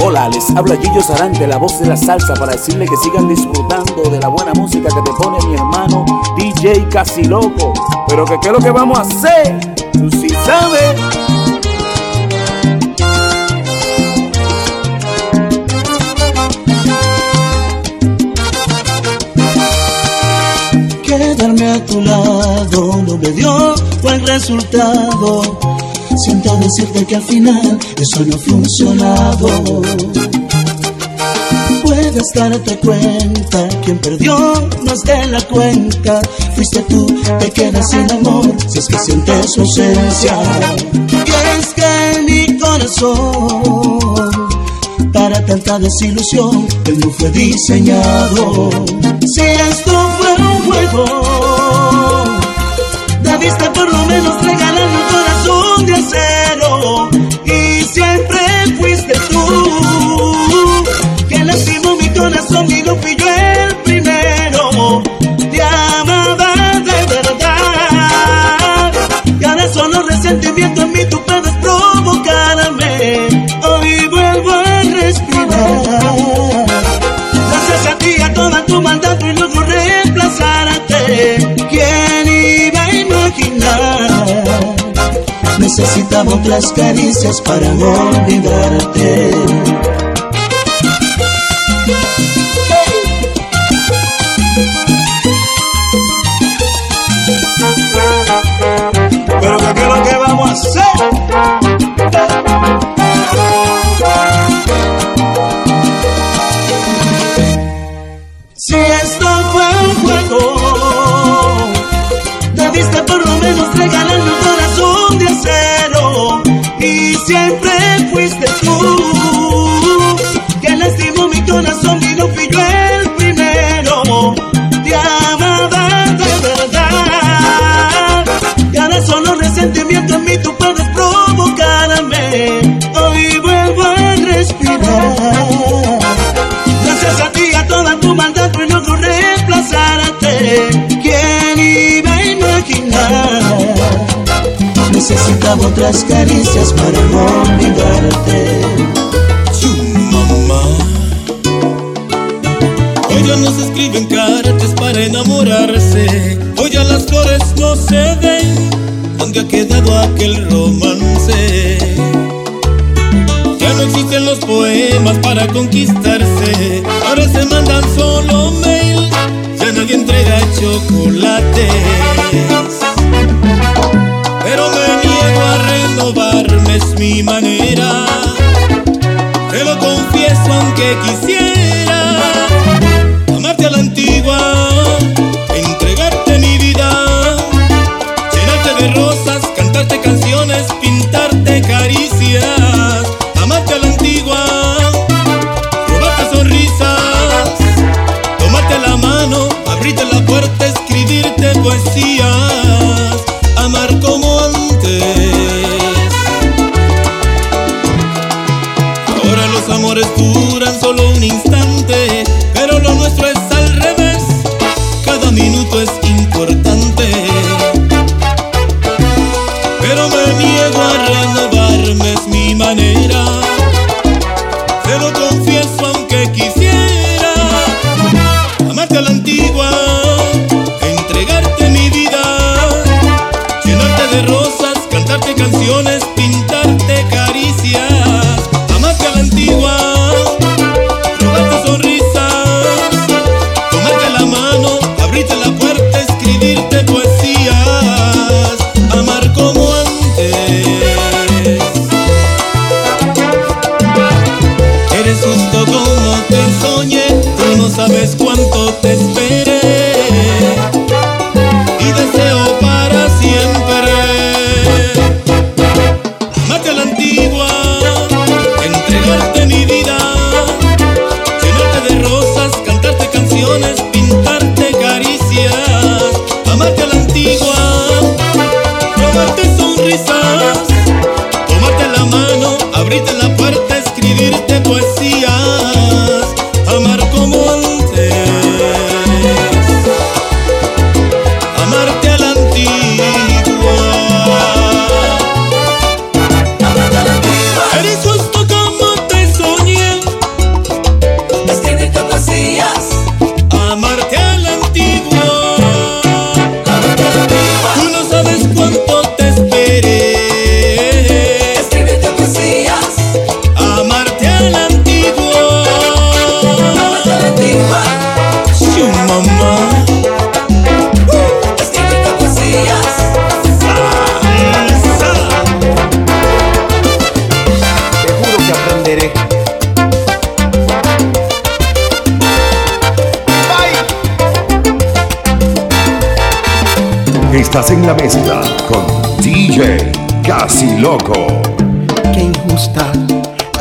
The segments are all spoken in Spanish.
Hola, les habla Gillo Sarante, la voz de la salsa, para decirle que sigan disfrutando de la buena música que te pone mi hermano DJ Casi Loco. Pero que qué es lo que vamos a hacer, tú sí sabes. Quedarme a tu lado no me dio buen resultado Siento decirte que al final eso no ha funcionado. Puedes darte cuenta, quien perdió no es de la cuenta. Fuiste tú, te quedas sin amor, si es que sientes su ausencia. Y es que mi corazón, para tanta desilusión, él no fue diseñado. Si esto fue un juego, debiste por lo menos regalarme un corazón de acero caricias para olvidarte. Siempre fuiste tú que lastimó mi corazón y no fui yo el primero. Te amaba de verdad. Y ahora solo resentimiento en mí tú puedes provocarme. Hoy vuelvo a respirar. Gracias a ti, a toda tu maldad, pues logro reemplazarte. ¿Quién iba a imaginar? Necesitaba otras caricias para olvidarte. mamá. Hoy ya no se escriben cartas para enamorarse. Hoy ya las flores no se ven. ¿Dónde ha quedado aquel romance? Ya no existen los poemas para conquistarse. Ahora se mandan solo mail. Ya nadie entrega chocolates. Es mi manera. Te lo confieso aunque quisiera Estás en la mezcla con DJ Casi Loco. Qué injusta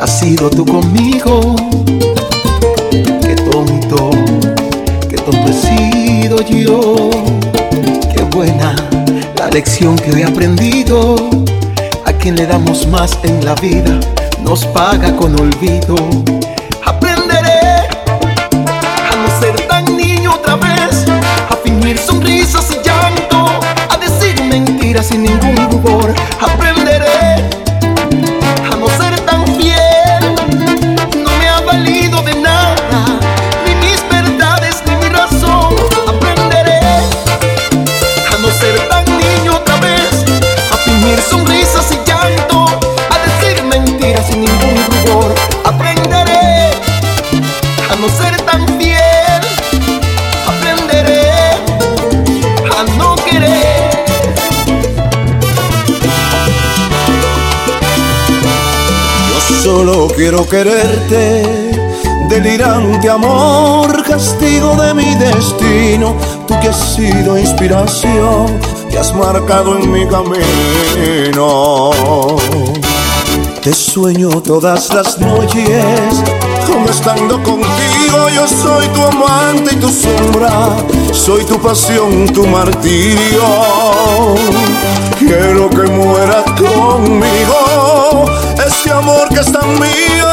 has sido tú conmigo. Qué tonto, qué tonto he sido yo. Qué buena la lección que he aprendido. A quien le damos más en la vida nos paga con olvido sem nenhum louvor. Quiero quererte, delirante amor, castigo de mi destino. Tú que has sido inspiración, que has marcado en mi camino. Te sueño todas las noches como estando contigo yo soy tu amante y tu sombra, soy tu pasión, tu martirio. Quiero que mueras conmigo, ese amor que es tan mío,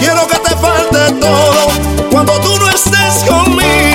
quiero que te falte todo cuando tú no estés conmigo.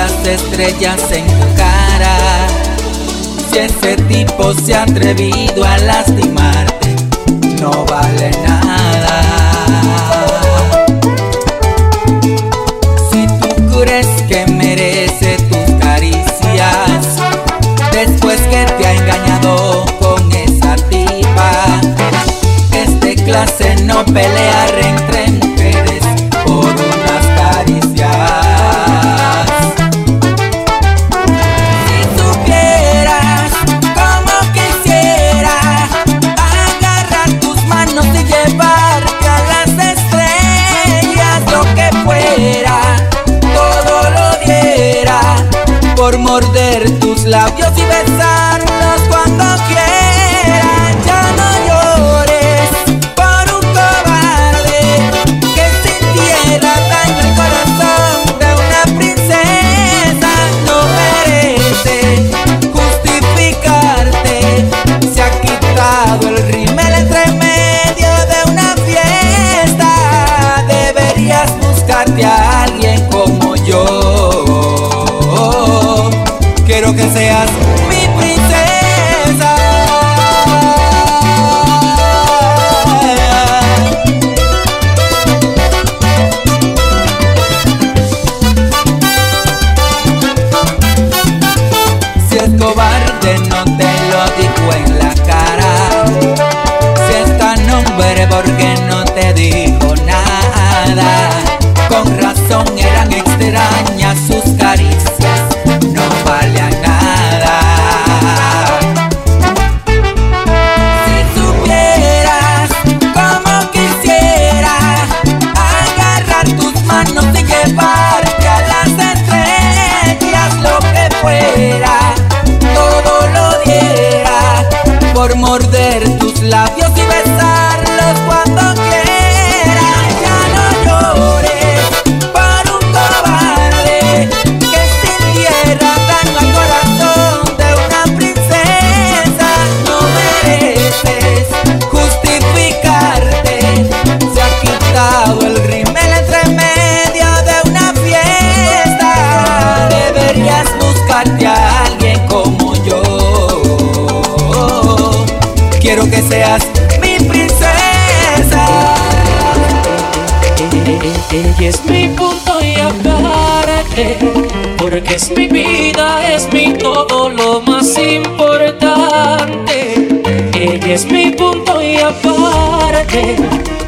las estrellas en tu cara. Si ese tipo se ha atrevido a lastimarte, no vale nada. Si tú crees que merece tus caricias, después que te ha engañado con esa tipa, es de clase no pelea recta. love morder seas mi princesa Ella es mi punto y aparte, porque es mi vida, es mi todo lo más importante. Ella es mi punto y aparte,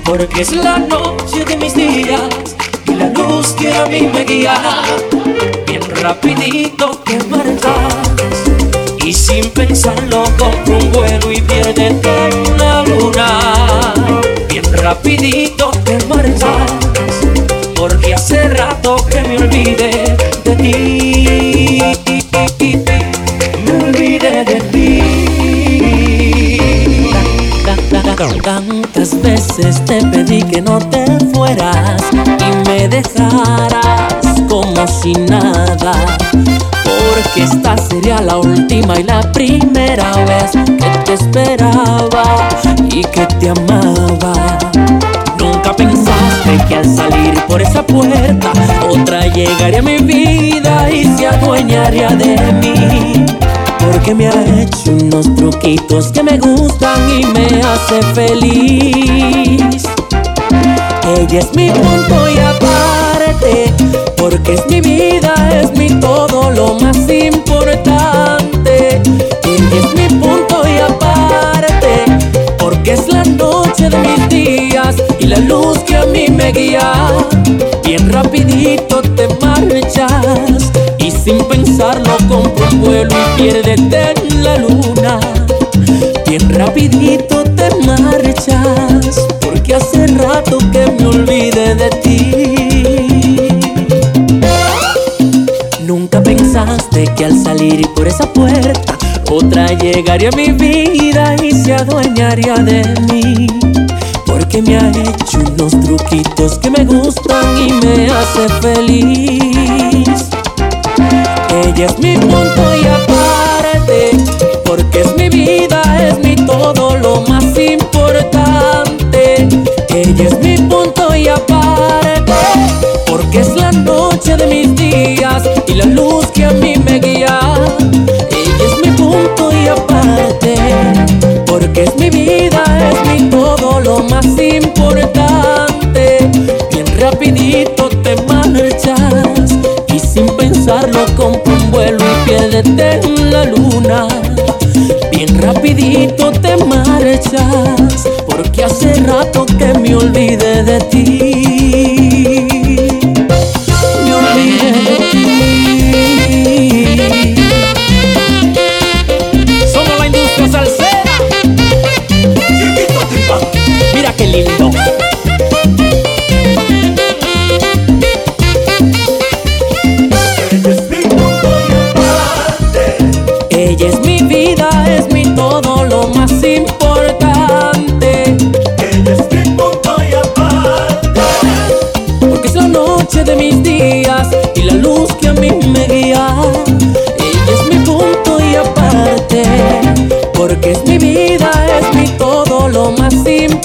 porque es la noche de mis días y la luz que a mí me guía. Bien rapidito te marcas y sin pensarlo compro un vuelo y piérdete en la luna. Bien rapidito te marchas, porque hace rato que me olvidé de ti. Me olvidé de ti. Tantas veces te pedí que no te fueras y me dejaras como si nada. Porque esta sería la última y la primera vez que te esperaba que te amaba. Nunca pensaste que al salir por esa puerta otra llegaría a mi vida y se adueñaría de mí. Porque me ha hecho unos truquitos que me gustan y me hace feliz. Ella es mi punto y aparte, porque es mi vida, es mi todo lo más importante. Sin pensarlo compro un vuelo y piérdete en la luna. Bien rapidito te marchas porque hace rato que me olvidé de ti. Nunca pensaste que al salir por esa puerta otra llegaría a mi vida y se adueñaría de mí. Porque me ha hecho unos truquitos que me gustan y me hace feliz. Ella es mi punto y aparte, porque es mi vida, es mi todo lo más importante. Ella es mi punto y aparte, porque es la noche de mis días y la luz que a mí me guía. Ella es mi punto y aparte, porque es mi vida, es mi todo lo más importante. Bien rapidito en la luna. Bien rapidito te marchas porque hace rato que me olvidé de ti.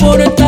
Más